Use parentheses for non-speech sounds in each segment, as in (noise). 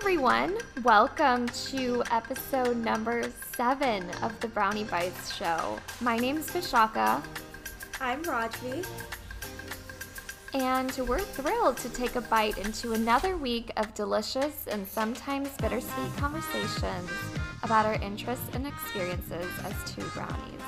everyone. Welcome to episode number seven of the Brownie Bites show. My name is Vishaka, I'm Rajvi. and we're thrilled to take a bite into another week of delicious and sometimes bittersweet conversations about our interests and experiences as two brownies.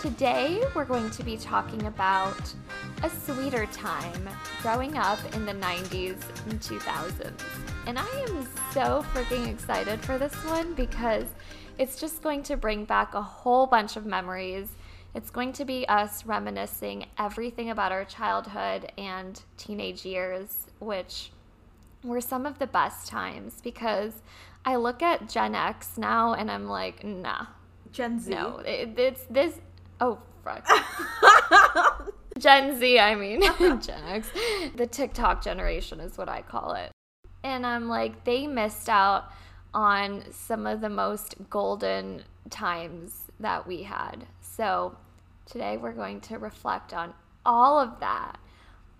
Today, we're going to be talking about a sweeter time growing up in the 90s and 2000s. And I am so freaking excited for this one because it's just going to bring back a whole bunch of memories. It's going to be us reminiscing everything about our childhood and teenage years, which were some of the best times because I look at Gen X now and I'm like, nah, Gen Z. no, it, it's this. Oh, fuck. (laughs) Gen Z, I mean, (laughs) Gen X. The TikTok generation is what I call it. And I'm like, they missed out on some of the most golden times that we had. So today we're going to reflect on all of that.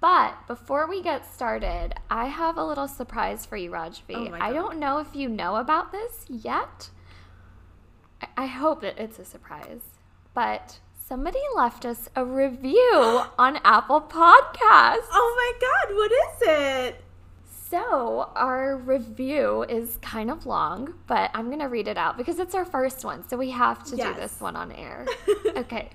But before we get started, I have a little surprise for you, Rajvi. Oh I don't know if you know about this yet. I- I hope that it's a surprise. But somebody left us a review on Apple Podcasts. Oh my god, what is it? So, our review is kind of long, but I'm going to read it out because it's our first one. So, we have to do this one on air. (laughs) okay.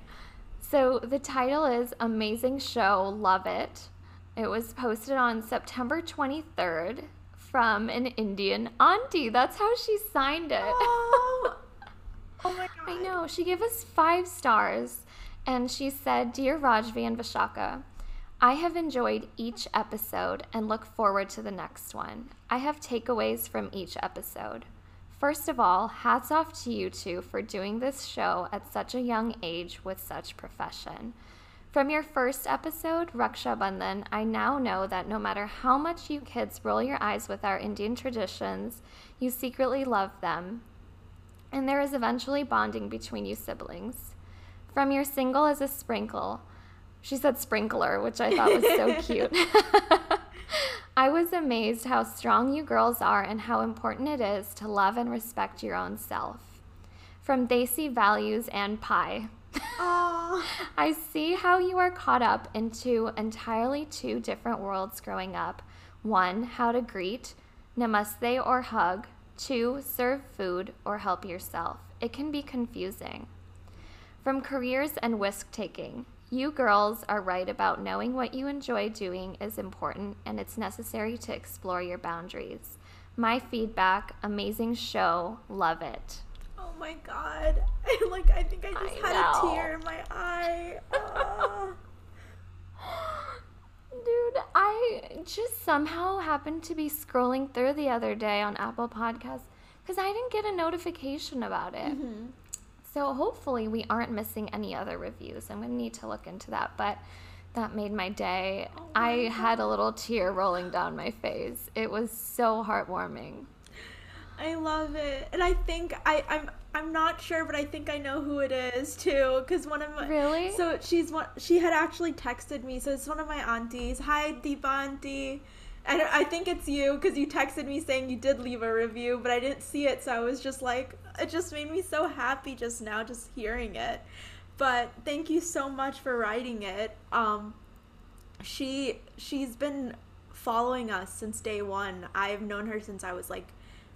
So, the title is Amazing Show, Love It. It was posted on September 23rd from an Indian auntie. That's how she signed it. Oh, (laughs) oh my god. I know. She gave us five stars and she said, Dear Rajvi and Vishaka, I have enjoyed each episode and look forward to the next one. I have takeaways from each episode. First of all, hats off to you two for doing this show at such a young age with such profession. From your first episode, Raksha Bandhan, I now know that no matter how much you kids roll your eyes with our Indian traditions, you secretly love them, and there is eventually bonding between you siblings. From your single as a sprinkle, she said sprinkler, which I thought was so (laughs) cute. (laughs) I was amazed how strong you girls are and how important it is to love and respect your own self. From Desi values and pie. Oh, (laughs) I see how you are caught up into entirely two different worlds growing up. One, how to greet, namaste or hug. Two, serve food or help yourself. It can be confusing. From careers and whisk taking, you girls are right about knowing what you enjoy doing is important and it's necessary to explore your boundaries. My feedback amazing show, love it. oh my god. I (laughs) like I think I just I had know. a tear in my eye. Oh. (laughs) Dude, I just somehow happened to be scrolling through the other day on Apple Podcasts because I didn't get a notification about it. Mm-hmm. So hopefully we aren't missing any other reviews. I'm going to need to look into that. But that made my day. Oh my I had a little tear rolling down my face. It was so heartwarming. I love it. And I think I I'm I'm not sure, but I think I know who it is too cuz one of my Really? So she's one she had actually texted me. So it's one of my aunties. Hi Deepa auntie. And I think it's you because you texted me saying you did leave a review, but I didn't see it, so I was just like, it just made me so happy just now, just hearing it. But thank you so much for writing it. Um, she she's been following us since day one. I've known her since I was like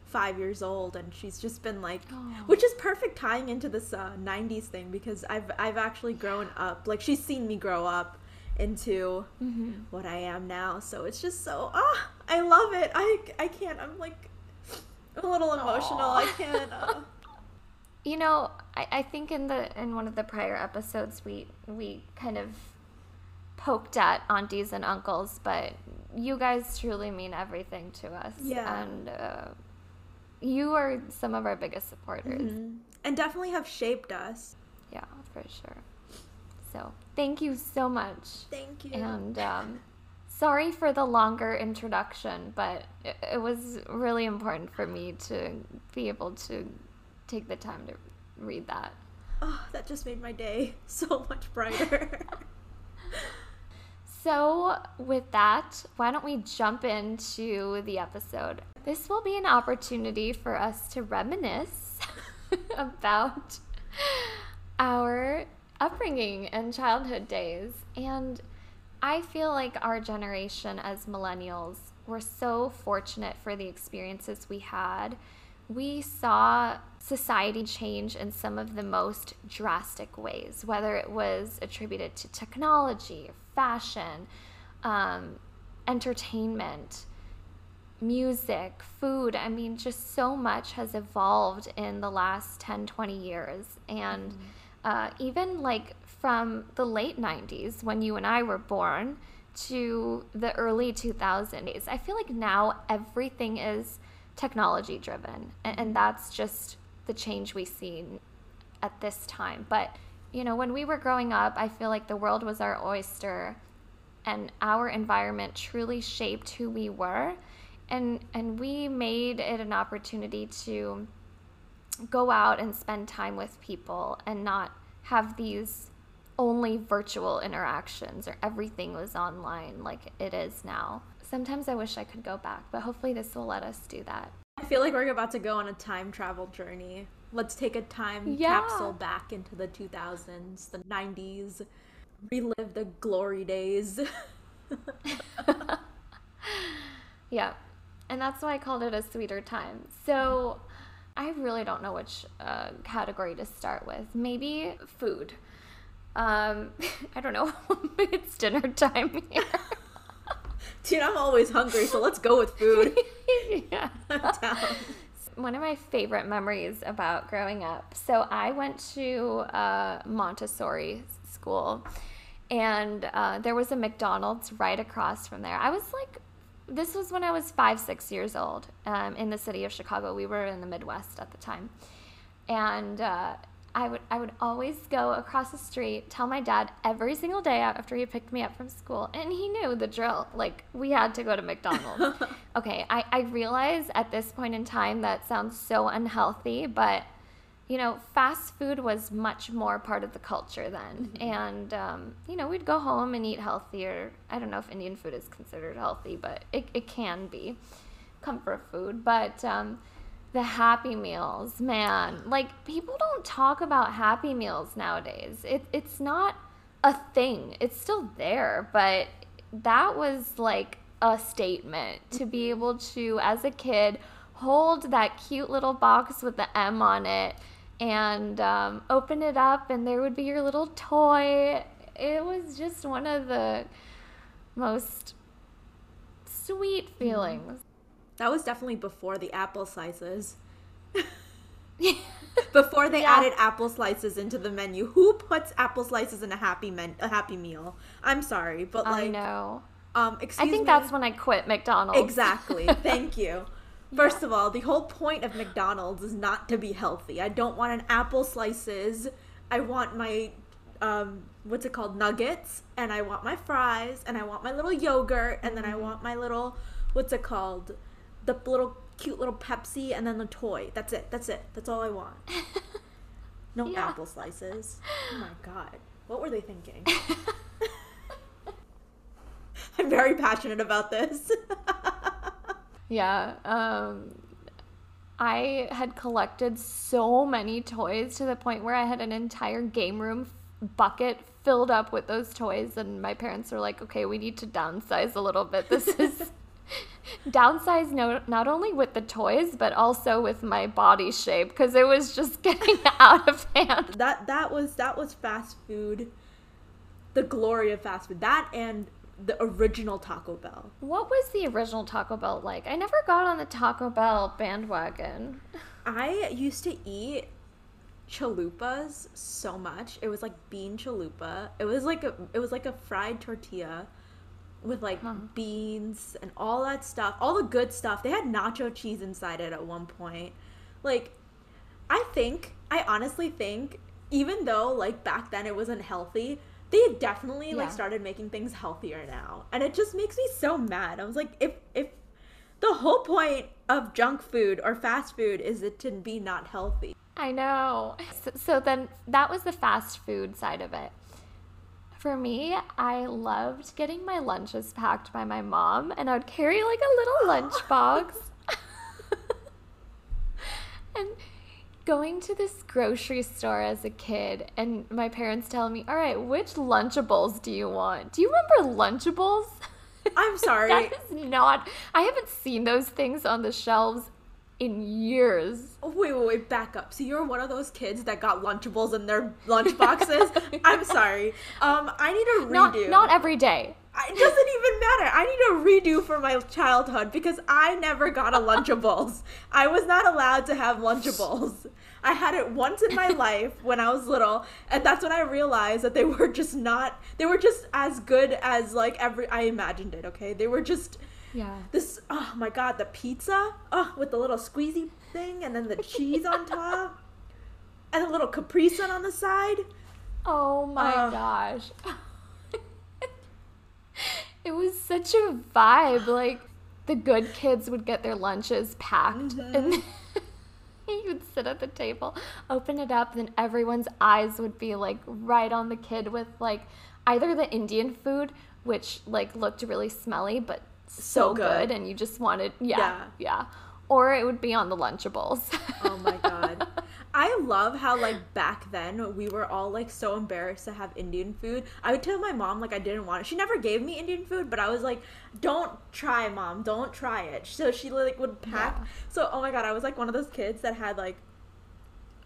five years old, and she's just been like, Oh. which is perfect tying into this uh, '90s thing because I've I've actually grown up. Like she's seen me grow up into Mm-hmm. what I am now. So it's just so ah, I love it. I I can't. I'm like a little emotional. I can't. Uh, (laughs) You know, I, I think in the in one of the prior episodes we we kind of poked at aunties and uncles, but you guys truly mean everything to us. Yeah. And uh, you are some of our biggest supporters. mhm. And definitely have shaped us. Yeah, for sure. So thank you so much. Thank you. And um, sorry for the longer introduction, but it, it was really important for me to be able to take the time to read that. oh, that just made my day (laughs) so much brighter. (laughs) (laughs) So, with that, why don't we jump into the episode? This will be an opportunity for us to reminisce about our upbringing and childhood days. And I feel like our generation as millennials, we're so fortunate for the experiences we had. We saw society change in some of the most drastic ways, whether it was attributed to technology, fashion, um, entertainment, music, food. I mean, just so much has evolved in the last 10, 20 years. And mm-hmm. uh, even like from the late 90s when you and I were born to the early 2000s. I feel like now everything is technology driven, and, and that's just the change we see at this time. But, you know, when we were growing up, I feel like the world was our oyster and our environment truly shaped who we were. And, and we made it an opportunity to go out and spend time with people and not have these only virtual interactions or everything was online like it is now. Sometimes I wish I could go back, but hopefully this will let us do that. I feel like we're about to go on a time travel journey. Let's take a time yeah. capsule back into the 2000s, the 90s, relive the glory days. (laughs) yeah. And that's why I called it a sweeter time. So I really don't know which uh, category to start with. Maybe food. Um, (laughs) I don't know. (laughs) it's dinner time here. (laughs) Dude, I'm always hungry, so let's go with food. yeah. One of my favorite memories about growing up. So I went to uh, Montessori school, and uh, there was a McDonald's right across from there. I was like, this was when I was five, six years old um, in the city of Chicago. We were in the Midwest at the time. And uh, I would I would always go across the street, tell my dad every single day after he picked me up from school, and he knew the drill. Like we had to go to McDonald's. (laughs) okay, I, I realize at this point in time that sounds so unhealthy, but you know, fast food was much more part of the culture then. Mm-hmm. And, um, you know, we'd go home and eat healthier. I don't know if Indian food is considered healthy, but it, it can be comfort food. But, um, the happy meals, man. Like people don't talk about happy meals nowadays. It, it's not a thing. It's still there, but that was like a statement to be able to as a kid hold that cute little box with the M on it and um, open it up and there would be your little toy. It was just one of the most sweet mm-hmm. feelings. That was definitely before the apple slices. (laughs) before they yeah. added apple slices into the menu. Who puts apple slices in a happy men- a happy meal? I'm sorry, but like I know. Um, excuse I think me. that's when I quit McDonald's. Exactly. (laughs) Thank you. First yeah. of all, the whole point of McDonald's is not to be healthy. I don't want an apple slices. I want my um what's it called nuggets and I want my fries and I want my little yogurt and then I mm-hmm. want my little what's it called the little cute little Pepsi and then the toy. That's it. That's it. That's all I want. (laughs) No yeah. apple slices. Oh my god. What were they thinking? (laughs) I'm very passionate about this. (laughs) yeah. Um I had collected so many toys to the point where I had an entire game room bucket filled up with those toys and my parents were like, "Okay, we need to downsize a little bit. This is downsize no, not only with the toys but also with my body shape because it was just (laughs) getting out of hand. That that was that was fast food the glory of fast food that and the original taco bell. What was the original taco bell like? I never got on the taco bell bandwagon. I used to eat chalupas so much. It was like bean chalupa. It was like a it was like a fried tortilla with like huh. beans and all that stuff, all the good stuff. They had nacho cheese inside it at one point. Like, I think, I honestly think, even though like back then it wasn't healthy, they definitely yeah. like started making things healthier now, and it just makes me so mad. I was like, if if the whole point of junk food or fast food is it to be not healthy. I know. So, so then that was the fast food side of it For me, I loved getting my lunches packed by my mom, and I would carry like a little lunchbox. (laughs) (laughs) and going to this grocery store as a kid, and my parents telling me, All right, which Lunchables do you want? Do you remember Lunchables? I'm (laughs) sorry. that is not, I haven't seen those things on the shelves in years. Oh, wait, wait, wait, back up. So you're one of those kids that got Lunchables in their lunchboxes? (laughs) I'm sorry. Um, I need a redo. Not, not every day. It doesn't even matter. I need a redo for my childhood because I never got a Lunchables. I was not allowed to have Lunchables. I had it once in my (laughs) life when I was little, and that's when I realized that they were just not. They were just as good as like every I imagined it. Okay, they were just. Yeah. This. Oh my god, the pizza. Oh, with the little squeezy thing, and then the cheese on (laughs) top, and a little Capri Sun on the side. Oh my Uh. gosh. (laughs) it was such a vibe. Like the good kids would get their lunches packed Mm-hmm. and (laughs) you would sit at the table, open it up, then everyone's eyes would be like right on the kid with like either the Indian food, which like looked really smelly but so, So good. good. and you just wanted yeah, Yeah. yeah. Or it would be on the Lunchables. (laughs) Oh my god. I love how like back then we were all like so embarrassed to have Indian food. I would tell my mom like I didn't want it. She never gave me Indian food, but I was like, "Don't try, mom. Don't try it." So she like would pack. Yeah. So oh my god, I was like one of those kids that had like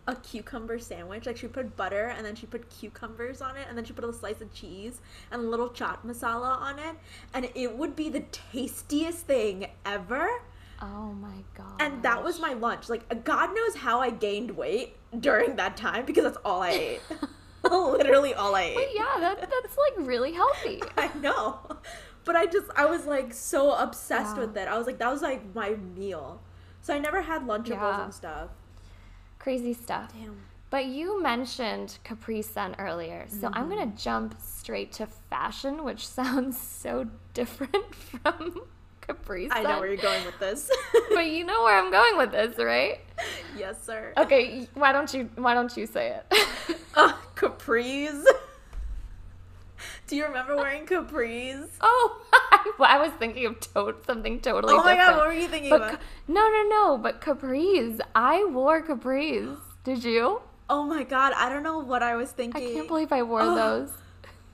a cucumber sandwich. Like she put butter and then she put cucumbers on it and then she put a slice of cheese and a little chaat masala on it, and it would be the tastiest thing ever. oh my god. And that was my lunch. Like God knows how I gained weight during that time because that's all I ate. (laughs) (laughs) Literally all I But ate. yeah, that, that's like really healthy. (laughs) I know. But I just I was like so obsessed Yeah. with it. I was like that was like my meal. So I never had Lunchables Yeah. and stuff. Crazy stuff. Damn. But you mentioned Capri Sun earlier, so I'm Mm-hmm. gonna jump straight to fashion, which (laughs) sounds so different (laughs) from Capri Sun. I know where you're going with this. (laughs) but you know where I'm going with this, right? yes, sir. Okay, why don't you why don't you say it? Uh, capris. Do you remember wearing capris? (laughs) oh, (laughs) I, I was thinking of to- something totally Oh my different. god, what were you thinking but about? no, no, no. But capris, I wore capris. Did you? Oh my god, I don't know what I was thinking. I can't believe I wore Oh. those.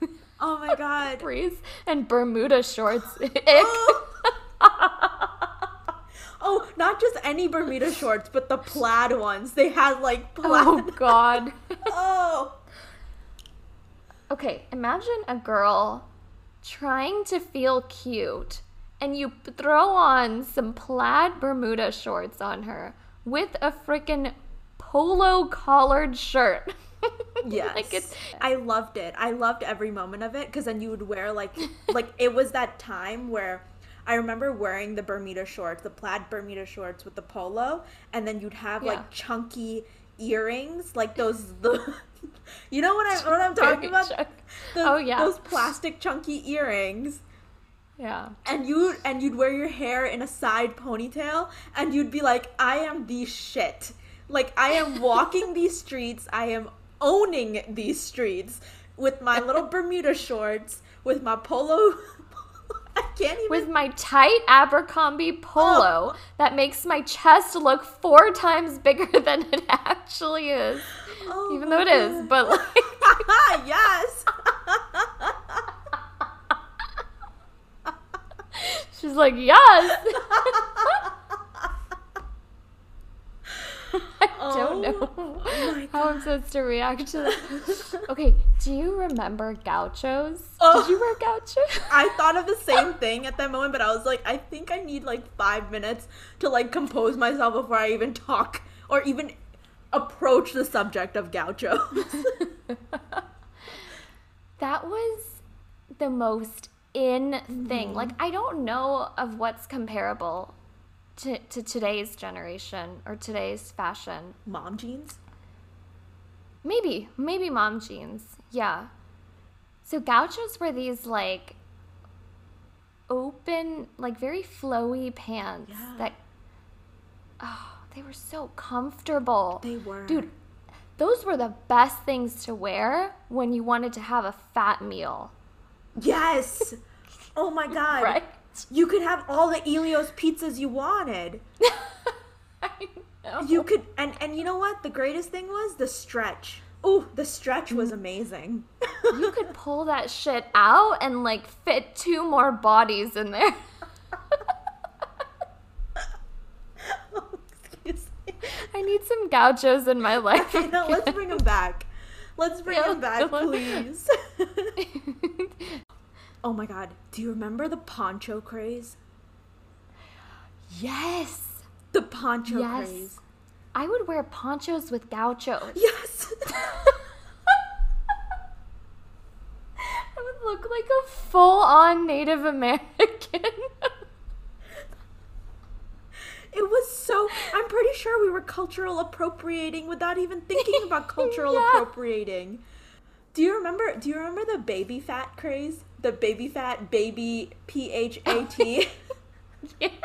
(laughs) Oh my god. capris and Bermuda shorts. (gasps) Ick. Oh, not just any Bermuda shorts, but the plaid ones. They had like oh plaid. oh God. Oh. Okay, imagine a girl trying to feel cute and you throw on some plaid Bermuda shorts on her with a freaking polo collared shirt. (laughs) Yes. like I loved it. I loved every moment of it because then you would wear like (laughs) like it was that time where I remember wearing the Bermuda shorts, the plaid Bermuda shorts with the polo, and then you'd have Yeah. like chunky earrings, like those (laughs) the (laughs) you know what I what I'm talking about? Those, Oh, yeah. those plastic chunky earrings. yeah. and you and you'd wear your hair in a side ponytail and you'd be like i am the shit like i am walking these streets i am owning these streets with my little (laughs) bermuda shorts with my polo (laughs) i can't even With my tight Abercrombie polo oh. that makes my chest look four times bigger than it actually is. Oh Even though it is, God. but like (laughs) yes (laughs) she's like, yes. (laughs) I don't Oh know my how I'm supposed to react to that. Okay, do you remember gauchos? Oh. Did you wear oh. gauchos? I thought of the same thing at that moment, but I was like, I think I need like five minutes to like compose myself before I even talk or even approach the subject of gauchos. (laughs) that was the most in thing. Mm-hmm. Like I don't know of what's comparable to, to today's generation or today's fashion. Mom jeans? Maybe, maybe mom jeans. Yeah. So gauchos were these like open, like very flowy pants Yeah. that oh, they were so comfortable. They were. Dude, those were the best things to wear when you wanted to have a fat meal. Yes. (laughs) Oh my god. Right? You could have all the Ellio's pizzas you wanted. (laughs) I know. You could and and you know what? The greatest thing was the stretch. Ooh, the stretch was mm. amazing. you could pull that shit out and like fit two more bodies in there. (laughs) Excuse me. I need some gauchos in my (laughs) life. Okay, now let's bring them back. Let's bring Yeah, them back, (laughs) please. (laughs) oh my god, do you remember the poncho craze? yes. The poncho Yes. craze. I would wear ponchos with gauchos. Yes. I would look like a full on Native American. It was so. I'm pretty sure we were cultural appropriating without even thinking about (laughs) cultural Yeah. appropriating. Do you remember? Do you remember the Baby Phat craze? The Baby Phat baby P H A T. (laughs) yes. (laughs)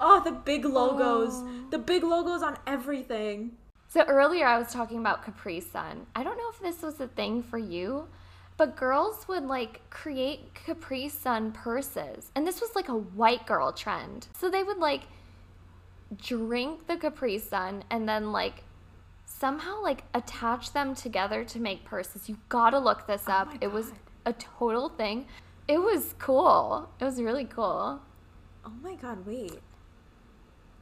Oh, the big logos. Oh. The big logos on everything. So earlier I was talking about Capri Sun. I don't know if this was a thing for you, but girls would like create Capri Sun purses. And this was like a white girl trend. So they would like drink the Capri Sun and then like somehow like attach them together to make purses. You gotta look this oh up. Oh it was a total thing. It was cool. It was really cool. Oh my god, wait.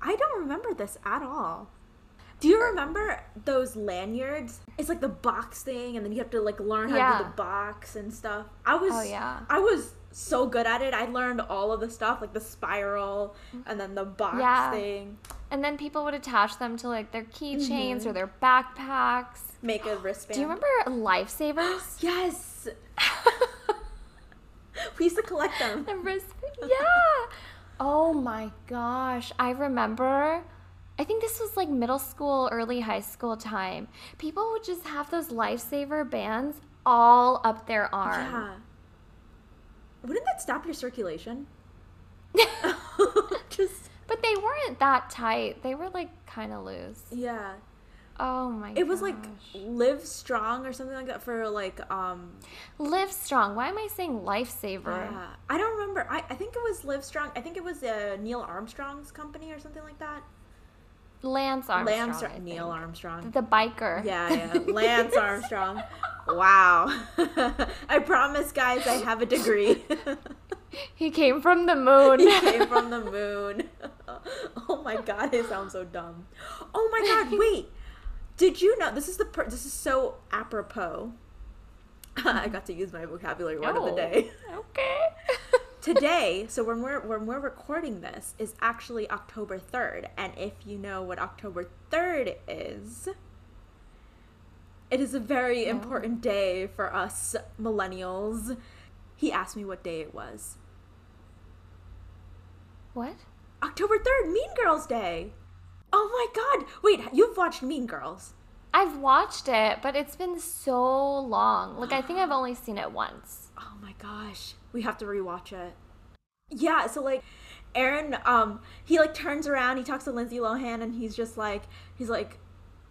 I don't remember this at all. Do you remember those lanyards? It's like the box thing and then you have to like learn how to do the box and stuff. I was Oh, yeah. I was so good at it. I learned all of the stuff like the spiral and then the box Yeah. thing. And then people would attach them to like their keychains Mm-hmm. or their backpacks. Make a wristband. Do you remember lifesavers? (gasps) Yes. (laughs) we used to collect them. The wrist, yeah. Oh my gosh, I remember. I think this was like middle school, early high school time. People would just have those lifesaver bands all up their arm. Yeah. Wouldn't that stop your circulation? (laughs) Just But they weren't that tight. They were like kind of loose. yeah. Oh my It was like gosh. live strong or something like that for like um Live Strong. Why am I saying lifesaver? yeah. I don't remember. I, I think it was Live Strong. I think it was uh, Neil Armstrong's company or something like that. Lance Armstrong. Lance I Neil. Armstrong. The biker. Yeah, yeah. (laughs) Lance Armstrong. Wow. (laughs) I promise guys I have a degree. (laughs) He came from the moon. he came from the moon. oh my god, it sounds so dumb. Oh my god, wait. Did you know this is the per- this is so apropos. I got to use my vocabulary word of the Oh. day. okay. Today, so when we're when we're recording this is actually October 3rd, and if you know what October 3rd is, it is a very oh. important day for us millennials. He asked me what day it was. what? October 3rd, Mean Girls Day. Oh my god. Wait, you've watched Mean Girls. I've watched it, but it's been so long. Like I think I've only seen it once. Oh my gosh. We have to rewatch it. Yeah, so like Aaron um he like turns around, he talks to Lindsay Lohan and he's just like he's like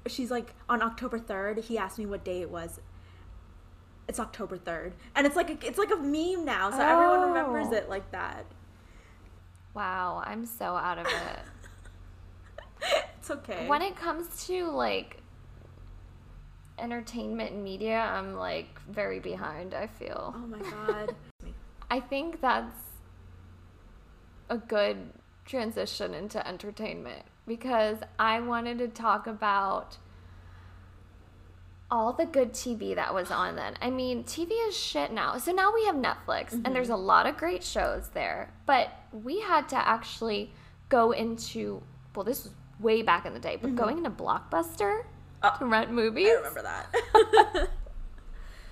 she's like on October 3rd, he asked me what day it was. It's October 3rd. And it's like a, it's like a meme now, so everyone remembers Oh. it like that. Wow, I'm so out of it. (laughs) It's okay. when it comes to like entertainment and media, I'm like very behind, I feel. oh my god. (laughs) (laughs) I think that's a good transition into entertainment because I wanted to talk about all the good TV that was on then. I mean, TV is shit now. So now we have Netflix and mm-hmm. there's a lot of great shows there, but we had to actually go into well, this was way back in the day, but mm-hmm. going into Blockbuster Uh, to rent movies. I remember that. (laughs)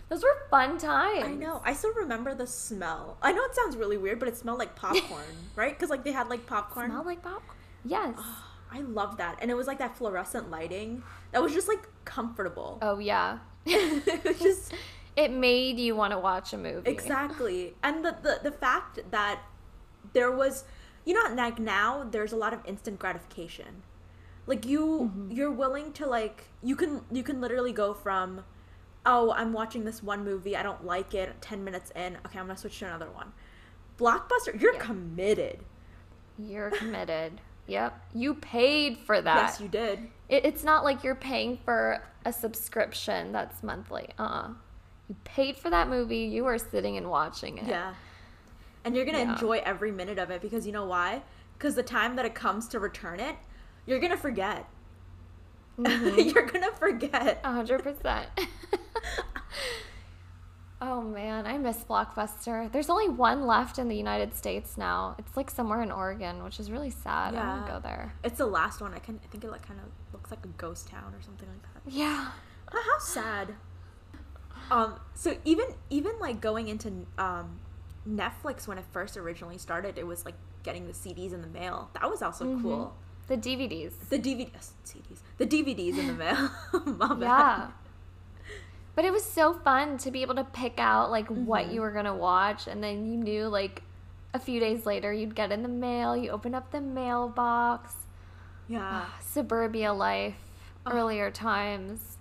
Those were fun times. I know. I still remember the smell. I know it sounds really weird, but it smelled like popcorn, (laughs) right? Because like they had like popcorn. Smell like popcorn. Yes. I love that, and it was like that fluorescent lighting that was just like comfortable. Oh yeah. (laughs) it just It made you want to watch a movie. exactly, and the, the the fact that there was, you know, like now there's a lot of instant gratification. Like you Mm-hmm. you're willing to like you can you can literally go from oh, I'm watching this one movie, I don't like it, 10 minutes in, okay, I'm going to switch to another one. Blockbuster, you're Yeah. committed. You're committed. (sighs) yep. You paid for that. Yes, you did. It, it's not like you're paying for a subscription that's monthly. Uh uh You paid for that movie. You are sitting and watching it. Yeah. And you're going to Yeah. enjoy every minute of it because you know why? Because the time that it comes to return it, you're to forget. Mm-hmm. (laughs) you're to forget. A hundred percent. (laughs) Oh man, I miss Blockbuster. There's only one left in the United States now. It's like somewhere in Oregon, which is really sad. I want to go there. It's the last one. I can I think it like kind of looks like a ghost town or something like that. Yeah. How sad. Um. So even even like going into um, Netflix when it first originally started, it was like getting the CDs in the mail. That was also Mm-hmm. cool. The DVDs. The DVDs, uh, CDs, the DVDs in the mail. (laughs) My bad. Yeah. But it was so fun to be able to pick out like what Mm-hmm. you were gonna watch, and then you knew like a few days later you'd get in the mail. You open up the mailbox. Yeah. Ah, suburbia life, oh. earlier times.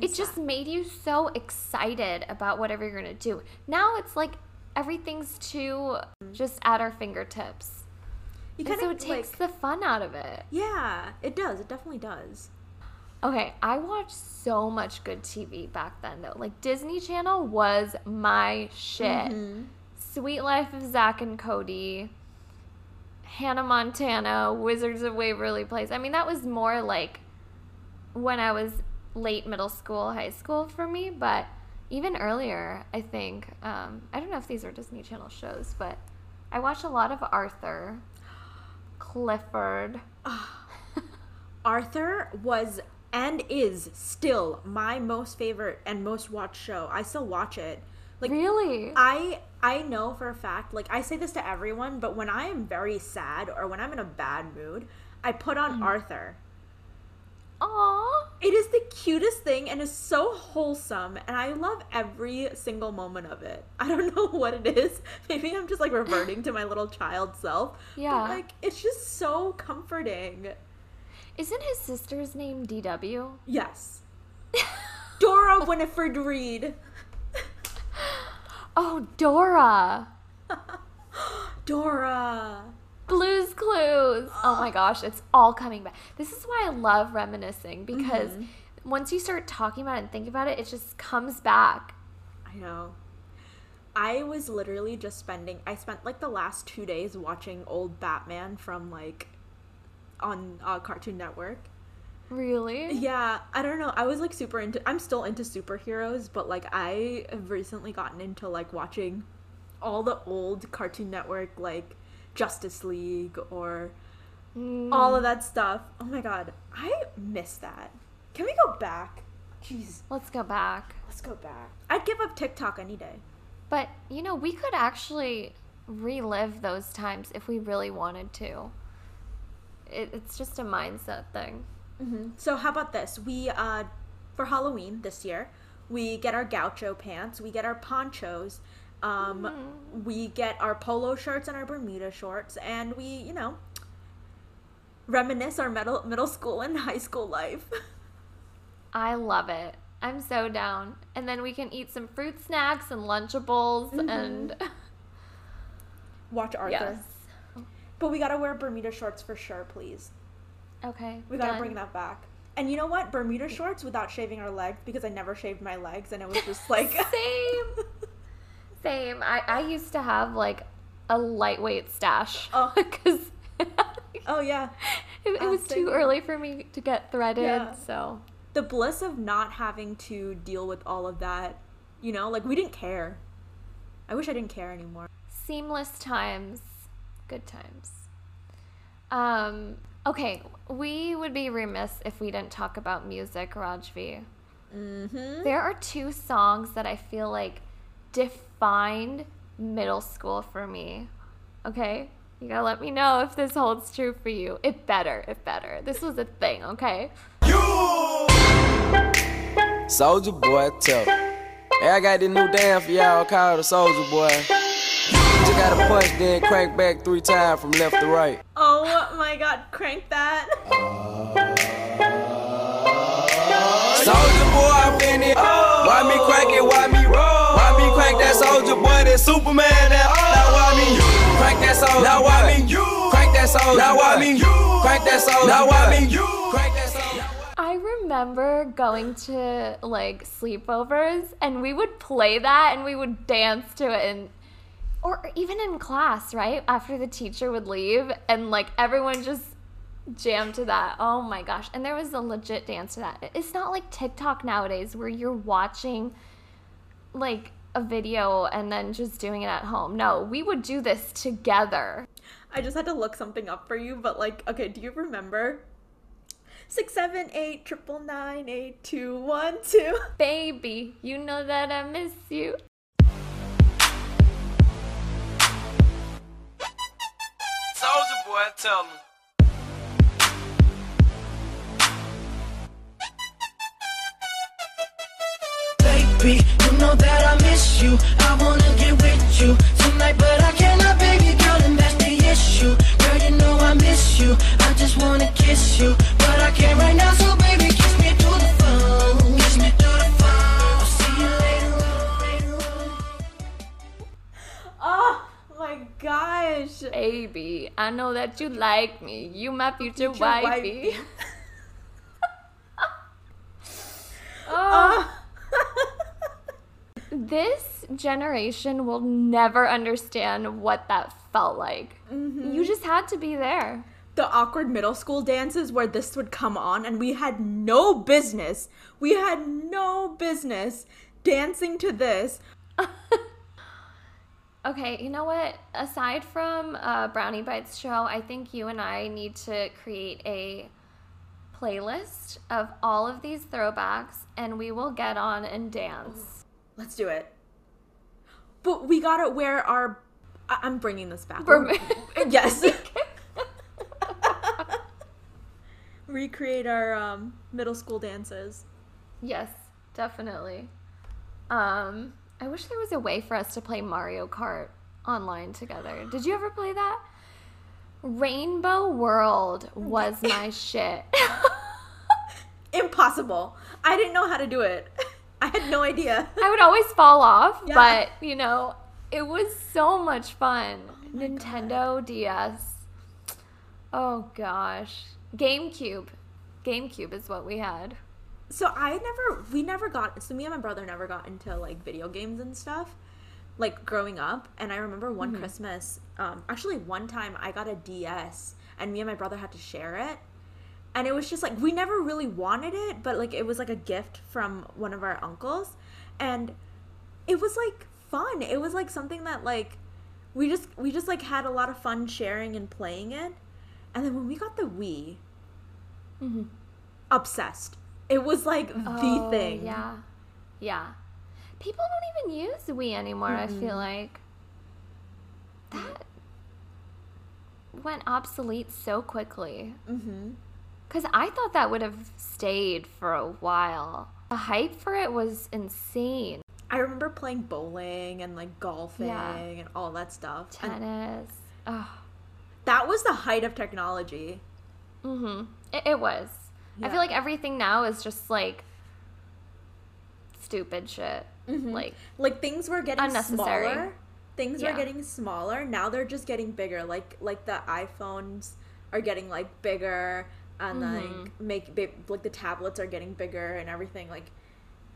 It just that. made you so excited about whatever you're gonna do. Now it's like everything's too mm-hmm. just at our fingertips. You kind so of it takes like the fun out of it. yeah, it does. It definitely does. Okay, I watched so much good TV back then though. Like Disney Channel was my shit. Mhm. Sweet Life of Zach and Cody, Hannah Montana, Wizards of Waverly Place. I mean, that was more like when I was late middle school, high school for me, but even earlier, I think. Um, I don't know if these are Disney Channel shows, but I watched a lot of Arthur, Clifford. (sighs) Arthur was and is still my most favorite and most watched show. I still watch it. Like really? I I know for a fact, like I say this to everyone, but when I am very sad or when I'm in a bad mood, I put on mm. Arthur. Aw. It is the cutest thing and is so wholesome and I love every single moment of it. (laughs) I don't know what it is. Maybe I'm just like reverting to my little child self. Yeah. But like it's just so comforting. Isn't his sister's name DW? Yes. (laughs) Dora Winifred Read. Oh, Dora. (laughs) Dora. Blues Clues. Oh my (gasps) gosh, it's all coming back. This is why I love reminiscing because once you start talking about it and think about it, it just comes back. I know. I was literally just spending I spent like the last 2 days watching old Batman from like on uh, Cartoon Network. Really? Yeah, I don't know. I was like super into I'm still into superheroes, but like I have recently gotten into like watching all the old Cartoon Network like Justice League or Mm. all of that stuff. Oh my god, I miss that. Can we go back? Jeez, Let's go back. let's go back. I'd give up TikTok any day. But, you know, we could actually relive those times if we really wanted to. It, it's just a mindset thing. Mm-hmm. So how about this? We uh, for Halloween this year, we get our gaucho pants, we get our ponchos, um, we get our polo shirts and our Bermuda shorts, and we, you know, reminisce our middle middle school and (laughs) high school life. I love it. I'm so down. And then we can eat some fruit snacks and Lunchables and. (laughs) Watch Arthur. yes. But we gotta wear Bermuda shorts for sure, please. Okay. We gotta done. bring that back. And you know what? Bermuda shorts without shaving our legs because I never shaved my legs and it was just like (laughs) Same. Same. I, I used to have like a lightweight stash. Oh. (laughs) Because (laughs) Oh yeah. it Uh, was too early for me to get threaded. Yeah. So, The bliss of not having to deal with all of that, you know, like we didn't care. I wish I didn't care anymore. seamless times. Good times. Um, okay. We would be remiss if we didn't talk about music, Rajvi. Mm-hmm. There are two songs that I feel like defined middle school for me. Okay? You gotta let me know if this holds true for you. It better, it better. This was a thing, okay? Soldier boy, tough. Hey, I got this new dance for y'all called the Soldier Boy. Just gotta punch, then crank back three times from left to right. Oh my god, crank that. Soldier boy, I'm in it. Why me crank it? Why me roll? Why me crank that soldier boy? That Superman? That now why me crank that soldier? Now why me crank that soldier? Now why me crank that soldier? Now why me crank that soldier? I remember going to like sleepovers and we would play that and we would dance to it and or even in class, right? After the teacher would leave and like everyone just jammed to that. Oh my gosh. And there was a legit dance to that. It's not like TikTok nowadays where you're watching like a video and then just doing it at home. No, we would do this together. I just had to look something up for you, but like, okay, do you remember? Six, seven, eight, triple nine, eight, two, one, two. (laughs) Baby, you know that I miss you. Soldier boy, tell me. Baby, you know that I miss you. I wanna get with you tonight, but I cannot, baby girl, and that's the issue. Girl, you know I miss you. I just wanna kiss you, but I can't right now. So baby, kiss me through the phone. Kiss me through the phone. I'll see you later on, later. Oh my gosh. Baby, I know that you like me. You my future, Future wifey. wifey. (laughs) oh, Oh. This generation will never understand what that felt like. Mm-hmm. You just had to be there. the awkward middle school dances where this would come on and we had no business we had no business dancing to this (laughs) Okay, you know what? Aside from uh, Brownie Bites show, I think you and I need to create a playlist of all of these throwbacks, and we will get on and dance. Let's do it but we gotta wear our I- i'm bringing this back For- (laughs) yes (laughs) (laughs) recreate our um, middle school dances Yes, definitely. Um, I wish there was a way for us to play Mario Kart online together. Did you ever play that? Rainbow Road was my shit. impossible i didn't know how to do it (laughs) i had no idea I would always fall off, Yeah. but you know, it was so much fun. Nintendo DS. Oh gosh. GameCube. GameCube is what we had. So I never, we never got. So me and my brother never got into like video games and stuff, like growing up. And I remember one Christmas, um, actually one time I got a DS, and me and my brother had to share it. And it was just like we never really wanted it, but like it was like a gift from one of our uncles, and it was like fun. It was like something that like we just we just like had a lot of fun sharing and playing it. And then when we got the Wii, mm-hmm. obsessed. It was like the Oh, thing. Yeah. Yeah. People don't even use Wii anymore, I feel like. That went obsolete so quickly. Mm-hmm. Because I thought that would have stayed for a while. The hype for it was insane. I remember playing bowling and like golfing Yeah. and all that stuff. And Tennis. Oh, that was the height of technology. mm-hmm. It, it was. I feel like everything now is just like stupid shit. Like, Like things were getting Unnecessary. smaller. Things Yeah. were getting smaller. Now they're just getting bigger. Like like the iPhones are getting like bigger and Mm-hmm. like make big, like the tablets are getting bigger and everything like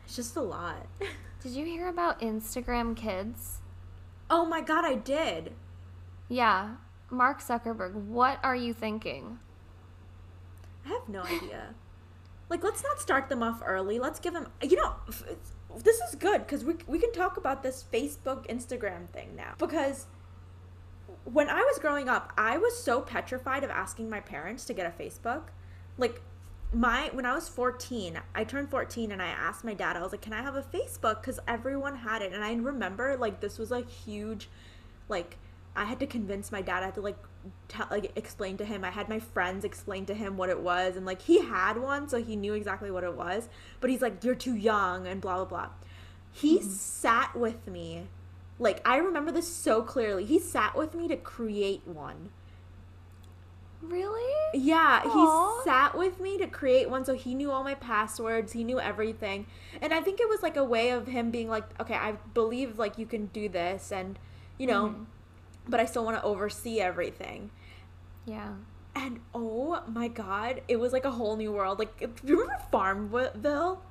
it's just a lot. (laughs) did you hear about Instagram kids? oh my god, I did. Yeah. Mark Zuckerberg, what are you thinking? I have no idea. (laughs) Like, let's not start them off early. Let's give them, you know, this is good because we, we can talk about this Facebook, Instagram thing now. Because when I was growing up, I was so petrified of asking my parents to get a Facebook. Like, my when I was 14, I turned 14 and I asked my dad, I was like, "Can I have a Facebook?" cuz everyone had it. And I remember like this was a huge like I had to convince my dad. I had to like tell like explain to him. I had my friends explain to him what it was and like he had one so he knew exactly what it was, but he's like, "You're too young" and blah blah blah. He mm-hmm. sat with me Like I remember this so clearly. He sat with me to create one. Really? Yeah, Aw. he sat with me to create one so he knew all my passwords, he knew everything. And I think it was like a way of him being like, okay, I believe like you can do this and you know, Mhm. but I still want to oversee everything. Yeah. And oh my god, it was like a whole new world. Like do you remember Farmville?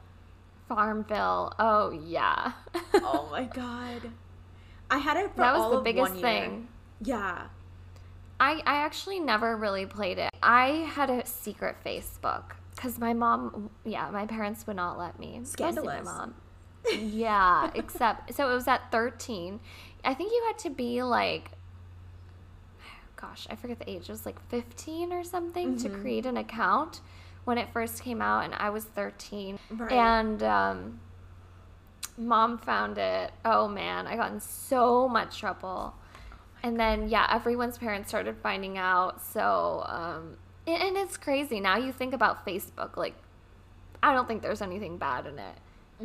Farmville. Oh yeah. oh my (laughs) god. I had it for that was the biggest year. thing. Yeah. I, I actually never really played it. I had a secret Facebook because my mom, yeah, my parents would not let me. Mostly My Scandalous. mom. Yeah, (laughs) except so it was at 13. I think you had to be like, gosh, I forget the age. It was like 15 or something to Mhm. create an account when it first came out, and I was 13. Right. And um, mom found it. Oh man, I got in so much trouble. And then yeah, everyone's parents started finding out. So um, and, it's crazy now. You think about Facebook, like I don't think there's anything bad in it.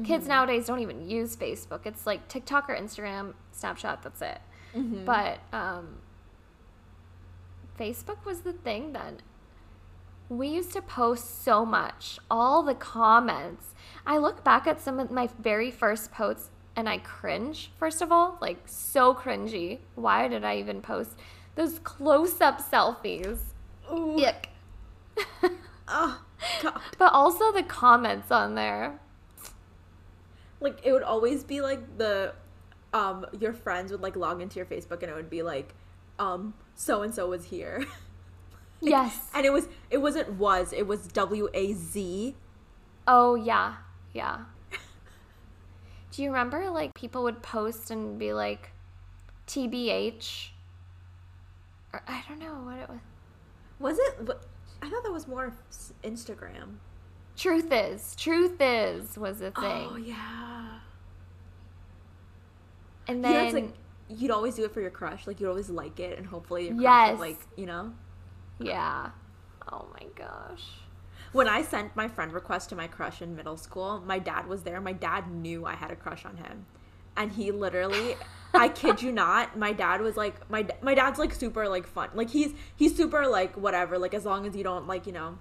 Kids nowadays don't even use Facebook. It's like TikTok or Instagram, Snapchat. That's it. Mhm. But um, Facebook was the thing then. We used to post so much, all the comments. I look back at some of my very first posts and I cringe, first of all, like so cringy. Why did I even post those close up selfies? Ooh. Ick. (laughs) Oh, God. but also the comments on there. like it would always be like the um your friends would like log into your Facebook and it would be like um so and so was here. (laughs) (laughs) Yes. and it was it wasn't was, it was W A Z. Oh yeah, yeah. (laughs) Do you remember like people would post and be like TBH? Or I don't know what it was. Was it I thought that was more Instagram. Truth is, truth is was a thing. Oh yeah. and You know, then it's like you'd always do it for your crush. Like you'd always like it and hopefully your crush Yes. would like, you know. Yeah. Oh my gosh. When I sent my friend request to my crush in middle school, my dad was there. My dad knew I had a crush on him. And he literally I kid you not, (laughs) my dad was like my my dad's like super like fun. Like he's he's super like whatever, like as long as you don't like, you know,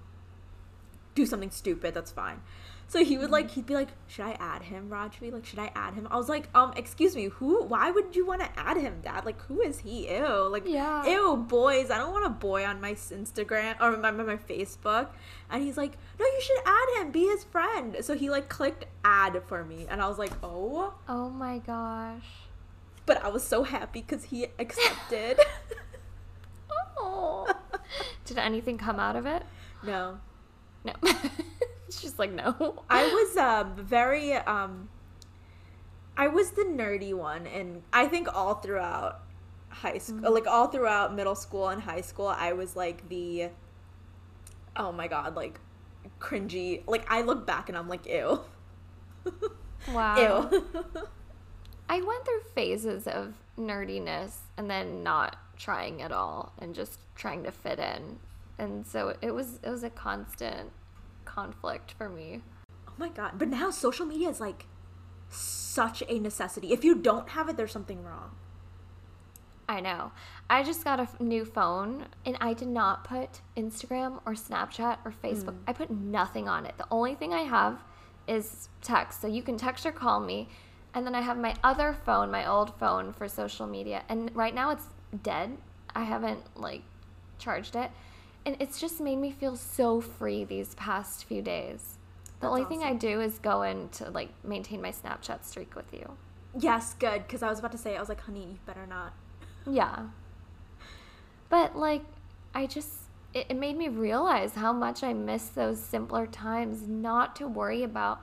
do something stupid, that's fine. So he would like he'd be like, "Should I add him, Rajvi? Like, should I add him?" I was like, "Um, excuse me, who? Why would you want to add him, Dad? Like, who is he? Ew, like, Yeah. ew, boys. I don't want a boy on my Instagram or my, my my Facebook." And he's like, "No, you should add him. Be his friend." So he like clicked add for me, and I was like, "Oh," Oh my gosh. but I was so happy because he accepted. (laughs) (laughs) Oh. Did anything come out of it? no, No. (laughs) (laughs) it's just like no. I (laughs) was um very um I was the nerdy one and I think all throughout high school like all throughout middle school and high school I was like the oh my god like cringy like I look back and I'm like ew (laughs) Wow. ew I went through phases of nerdiness and then not trying at all and just trying to fit in. And so it was it was a constant conflict for me. oh my god but now social media is like such a necessity if you don't have it there's something wrong I know. I just got a f- new phone and I did not put Instagram or Snapchat or Facebook. Hmm. I put nothing on it. The only thing I have is text. So you can text or call me. And then I have my other phone, my old phone for social media. And right now it's dead. I haven't like charged it. And it's just made me feel so free these past few days. The That's only thing I do is go in to like maintain my Snapchat streak with you. yes good because I was about to say I was like honey you better not Yeah. But like I just it, it made me realize how much I miss those simpler times not to worry about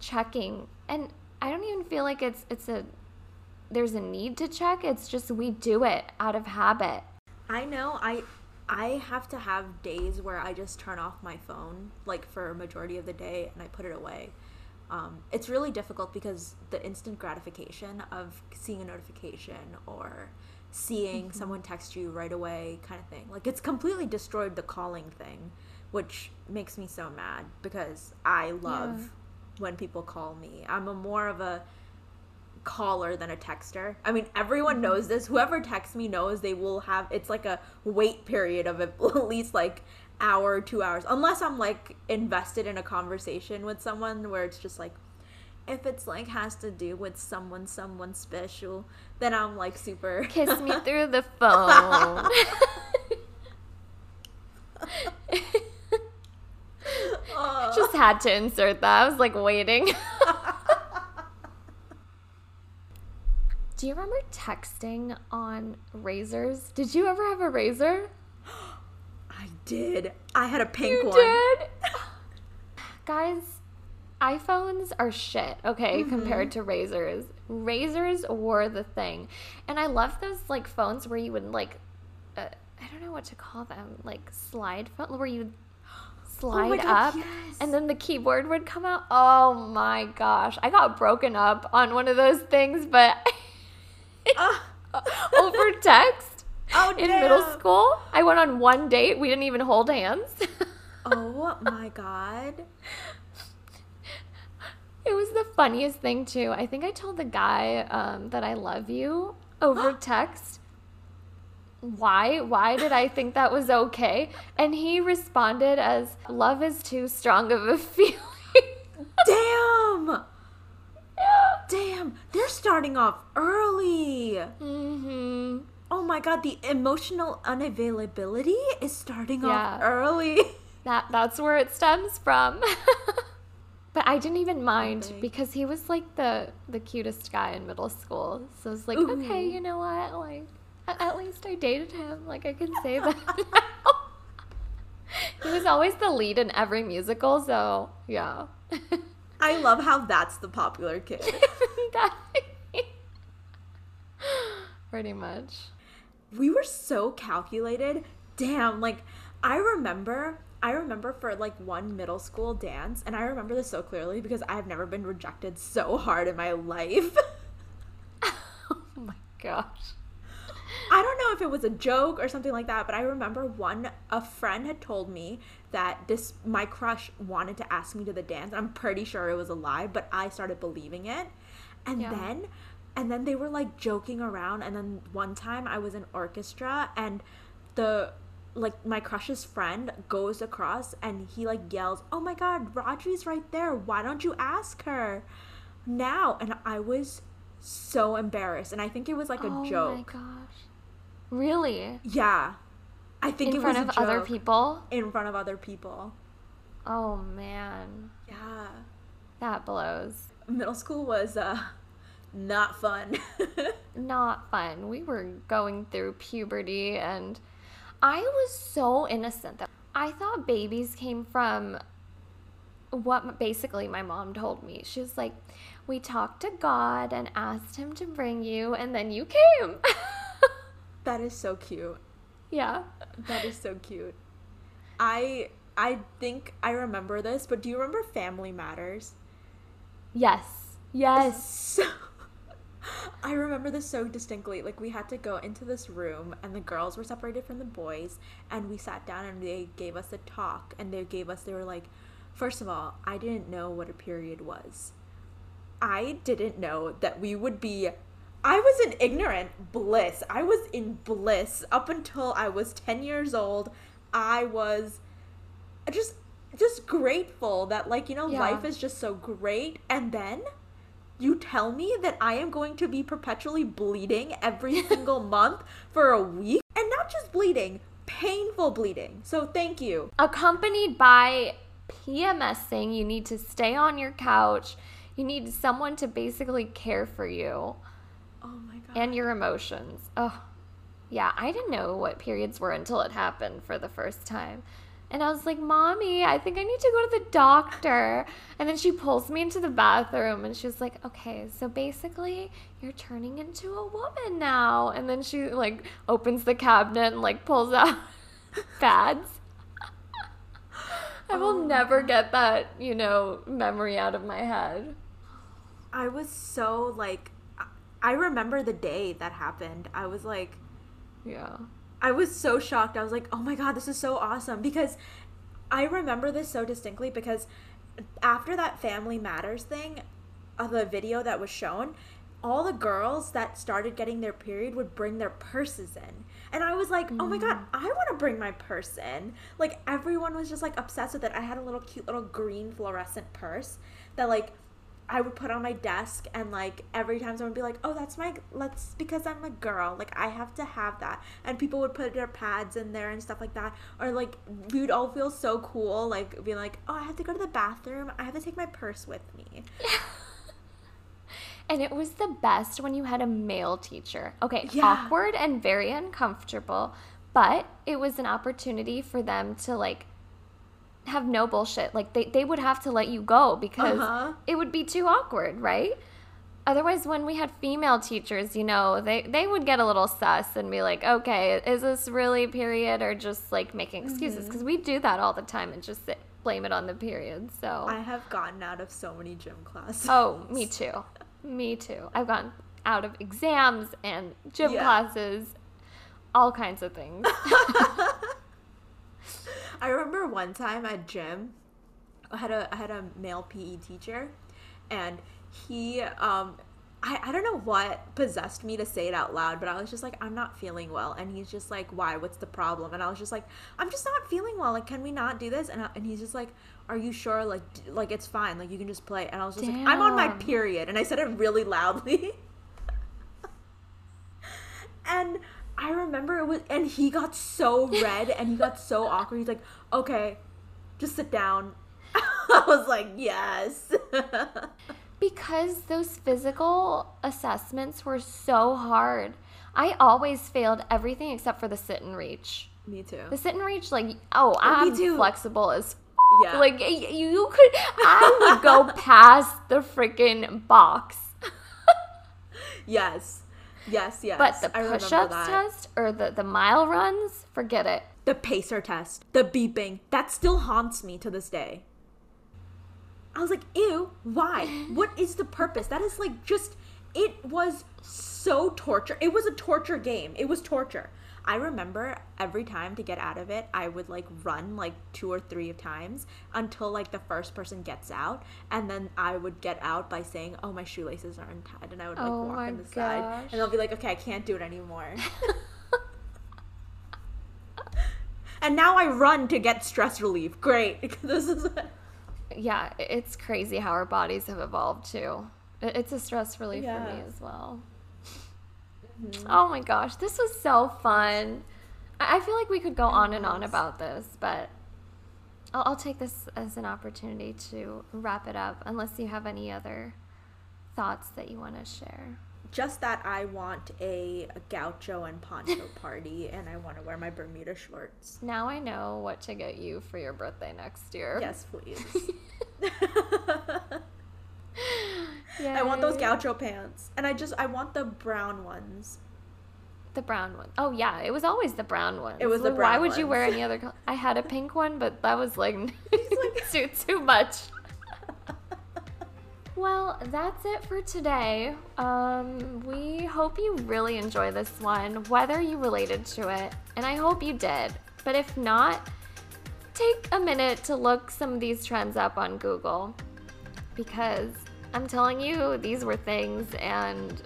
checking. And I don't even feel like it's it's a there's a need to check. It's just we do it out of habit. I know. I I have to have days where I just turn off my phone, like for a majority of the day, and I put it away. Um, it's really difficult because the instant gratification of seeing a notification or seeing someone text you right away, kind of thing. Like it's completely destroyed the calling thing, which makes me so mad because I love Yeah. when people call me. I'm a more of a caller than a texter. I mean, everyone mm-hmm. knows this. Whoever texts me knows they will have it's like a wait period of (laughs) at least like hour, 2 hours. Unless I'm like invested in a conversation with someone where it's just like if it's like has to do with someone someone special, then I'm like super (laughs) Kiss me through the phone. (laughs) Just had to insert that. I was like waiting. Do you remember texting on Razrs? Did you ever have a Razr? (gasps) I did. I had a pink You one. did? (laughs) Guys, iPhones are shit, okay, compared to Razrs. Razrs were the thing. And I love those like phones where you would like uh, I don't know what to call them, like slide phone where you (gasps) would slide God, up yes. and then the keyboard would come out. Oh my gosh. I got broken up on one of those things, but (laughs) Ah. (laughs) over text Oh, in middle school. I went on one date. We didn't even hold hands. (laughs) Oh my god. It was the funniest thing too. I think I told the guy um, that I love you over (gasps) text. Why? Why did I think that was okay? And he responded as love is too strong of a (laughs) feeling. Damn. Damn. They're starting off early. Hmm Oh my god, the emotional unavailability is starting off early. (laughs) That that's where it stems from. (laughs) but I didn't even mind Okay. because he was like the the cutest guy in middle school. So I was like, Ooh. okay, you know what? Like at, at least I dated him. Like I can say that. (laughs) he was always the lead in every musical, so yeah. I love how that's the popular kid. That- Pretty much. we were so calculated. Damn, like I remember I remember for like one middle school dance and I remember this so clearly because I've never been rejected so hard in my life. (laughs) (laughs) Oh my gosh. I don't know if it was a joke or something like that, but I remember one a friend had told me that this my crush wanted to ask me to the dance. I'm pretty sure it was a lie, but I started believing it. And Yeah. then and then they were like joking around and then one time I was in orchestra and the like my crush's friend goes across and he like yells, "Oh my god, Rodri's right there. Why don't you ask her?" Now, and I was so embarrassed and I think it was like a oh joke. my gosh. Really? Yeah. I think In it front was of other people? In front of other people. Oh man. Yeah. That blows. Middle school was uh not fun. (laughs) Not fun. We were going through puberty and I was so innocent that I thought babies came from what basically my mom told me. She was like, We talked to God and asked him to bring you, and then you came. (laughs) that is so cute. yeah. That is so cute. I I think I remember this, but do you remember Family Matters? Yes. Yes. So I remember this so distinctly. Like we had to go into this room and the girls were separated from the boys and we sat down and they gave us a talk and they gave us they were like first of all, I didn't know what a period was. I didn't know that we would be I was in ignorant bliss. I was in bliss up until I was 10 years old. I was just just grateful that like you know Yeah. life is just so great and then you tell me that I am going to be perpetually bleeding every (laughs) single month for a week and not just bleeding, painful bleeding. So thank you. Accompanied by PMS saying you need to stay on your couch. You need someone to basically care for you. Oh my god. and your emotions. Oh, yeah, I didn't know what periods were until it happened for the first time. And I was like, Mommy, I think I need to go to the doctor. And then she pulls me into the bathroom and she's like, Okay, so basically you're turning into a woman now. And then she like opens the cabinet and like pulls out (laughs) pads. I will Oh. never get that, you know, memory out of my head. I was so like I- I remember the day that happened. I was like Yeah. I was so shocked. I was like, "Oh my god, this is so awesome!" Because I remember this so distinctly because after that Family Matters thing, of the video that was shown, all the girls that started getting their period would bring their purses in. And I was like, oh my god, mm. I want to bring my purse in. Like everyone was just like obsessed with it. I had a little cute little green fluorescent purse that like I would put on my desk and like every time someone would be like, "Oh, that's my let's because I'm a girl, like I have to have that." And people would put their pads in there and stuff like that. Or like we would all feel so cool like being like, "Oh, I have to go to the bathroom. I have to take my purse with me." (laughs) And it was the best when you had a male teacher. Okay, Yeah. awkward and very uncomfortable, but it was an opportunity for them to like have no bullshit. Like they, they would have to let you go because Uh-huh. it would be too awkward, right? Otherwise, when we had female teachers, you know, they, they would get a little sus and be like, okay, is this really period or just like making excuses? Mm-hmm. Because we do that all the time and just sit, blame it on the period. So, I have gotten out of so many gym classes. oh, me too. Me too. I've gone out of exams and gym Yeah. classes, all kinds of things. (laughs) I remember one time at gym, I had a I had a male PE teacher, and he um. I, I don't know what possessed me to say it out loud, but I was just like, I'm not feeling well. And he's just like, why? What's the problem? And I was just like, I'm just not feeling well. Like, can we not do this? And, I, and he's just like, are you sure? Like, like it's fine. Like, you can just play. And I was just like, I'm on my period. And I said it really loudly. (laughs) and I remember it was, and he got so red and he got so awkward. He's like, okay, just sit down. (laughs) I was like, yes. (laughs) Because those physical assessments were so hard. I always failed everything except for the sit and reach. me too. The sit and reach, like, oh, oh I'm too. flexible as Yeah. like you could. I would go (laughs) past the freaking box, yes. Yes, yes. but the push-ups test or the the mile runs, forget it. The pacer test, the beeping, that still haunts me to this day. I was like, ew, why? What is the purpose? That is like just, it was so torture. It was a torture game. It was torture. I remember every time to get out of it, I would like run like two or three times until like the first person gets out. And then I would get out by saying, oh, my shoelaces are untied. And I would like Oh walk on the side. And they'll be like, okay, I can't do it anymore. (laughs) and now I run to get stress relief. Great. (laughs) this is Yeah, it's crazy how our bodies have evolved too. It's a stress relief for me as well. Mm-hmm. Oh my gosh, this was so fun. I I feel like we could go on and on about this, but I'll, I'll take this as an opportunity to wrap it up, unless you have any other thoughts that you want to share. just that I want a, a gaucho and poncho (laughs) party and I want to wear my Bermuda shorts. Now I know what to get you for your birthday next year. Yes, please. (laughs) (laughs) Yay. I want those gaucho pants. And I just I want the brown ones. The brown one. Oh yeah, it was always the brown one. It was the brown ones. Why brown would you wear any other color? I had a pink one, but that was like (laughs) (laughs) too too much. (laughs) Well, that's it for today. Um, we hope you really enjoy this one, whether you related to it, and I hope you did. But if not, take a minute to look some of these trends up on Google because I'm telling you, these were things and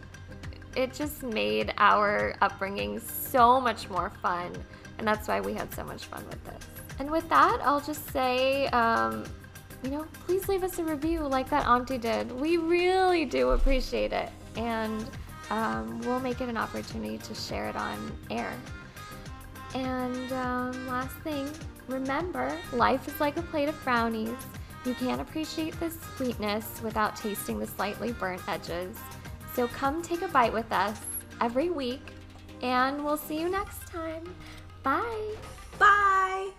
it just made our upbringing so much more fun. And that's why we had so much fun with this. And with that, I'll just say, um, you know, please leave us a review like that auntie did. We really do appreciate it. And um, we'll make it an opportunity to share it on air. And um, last thing, remember, life is like a plate of brownies. You can't appreciate the sweetness without tasting the slightly burnt edges. So come take a bite with us every week, and we'll see you next time. Bye. Bye.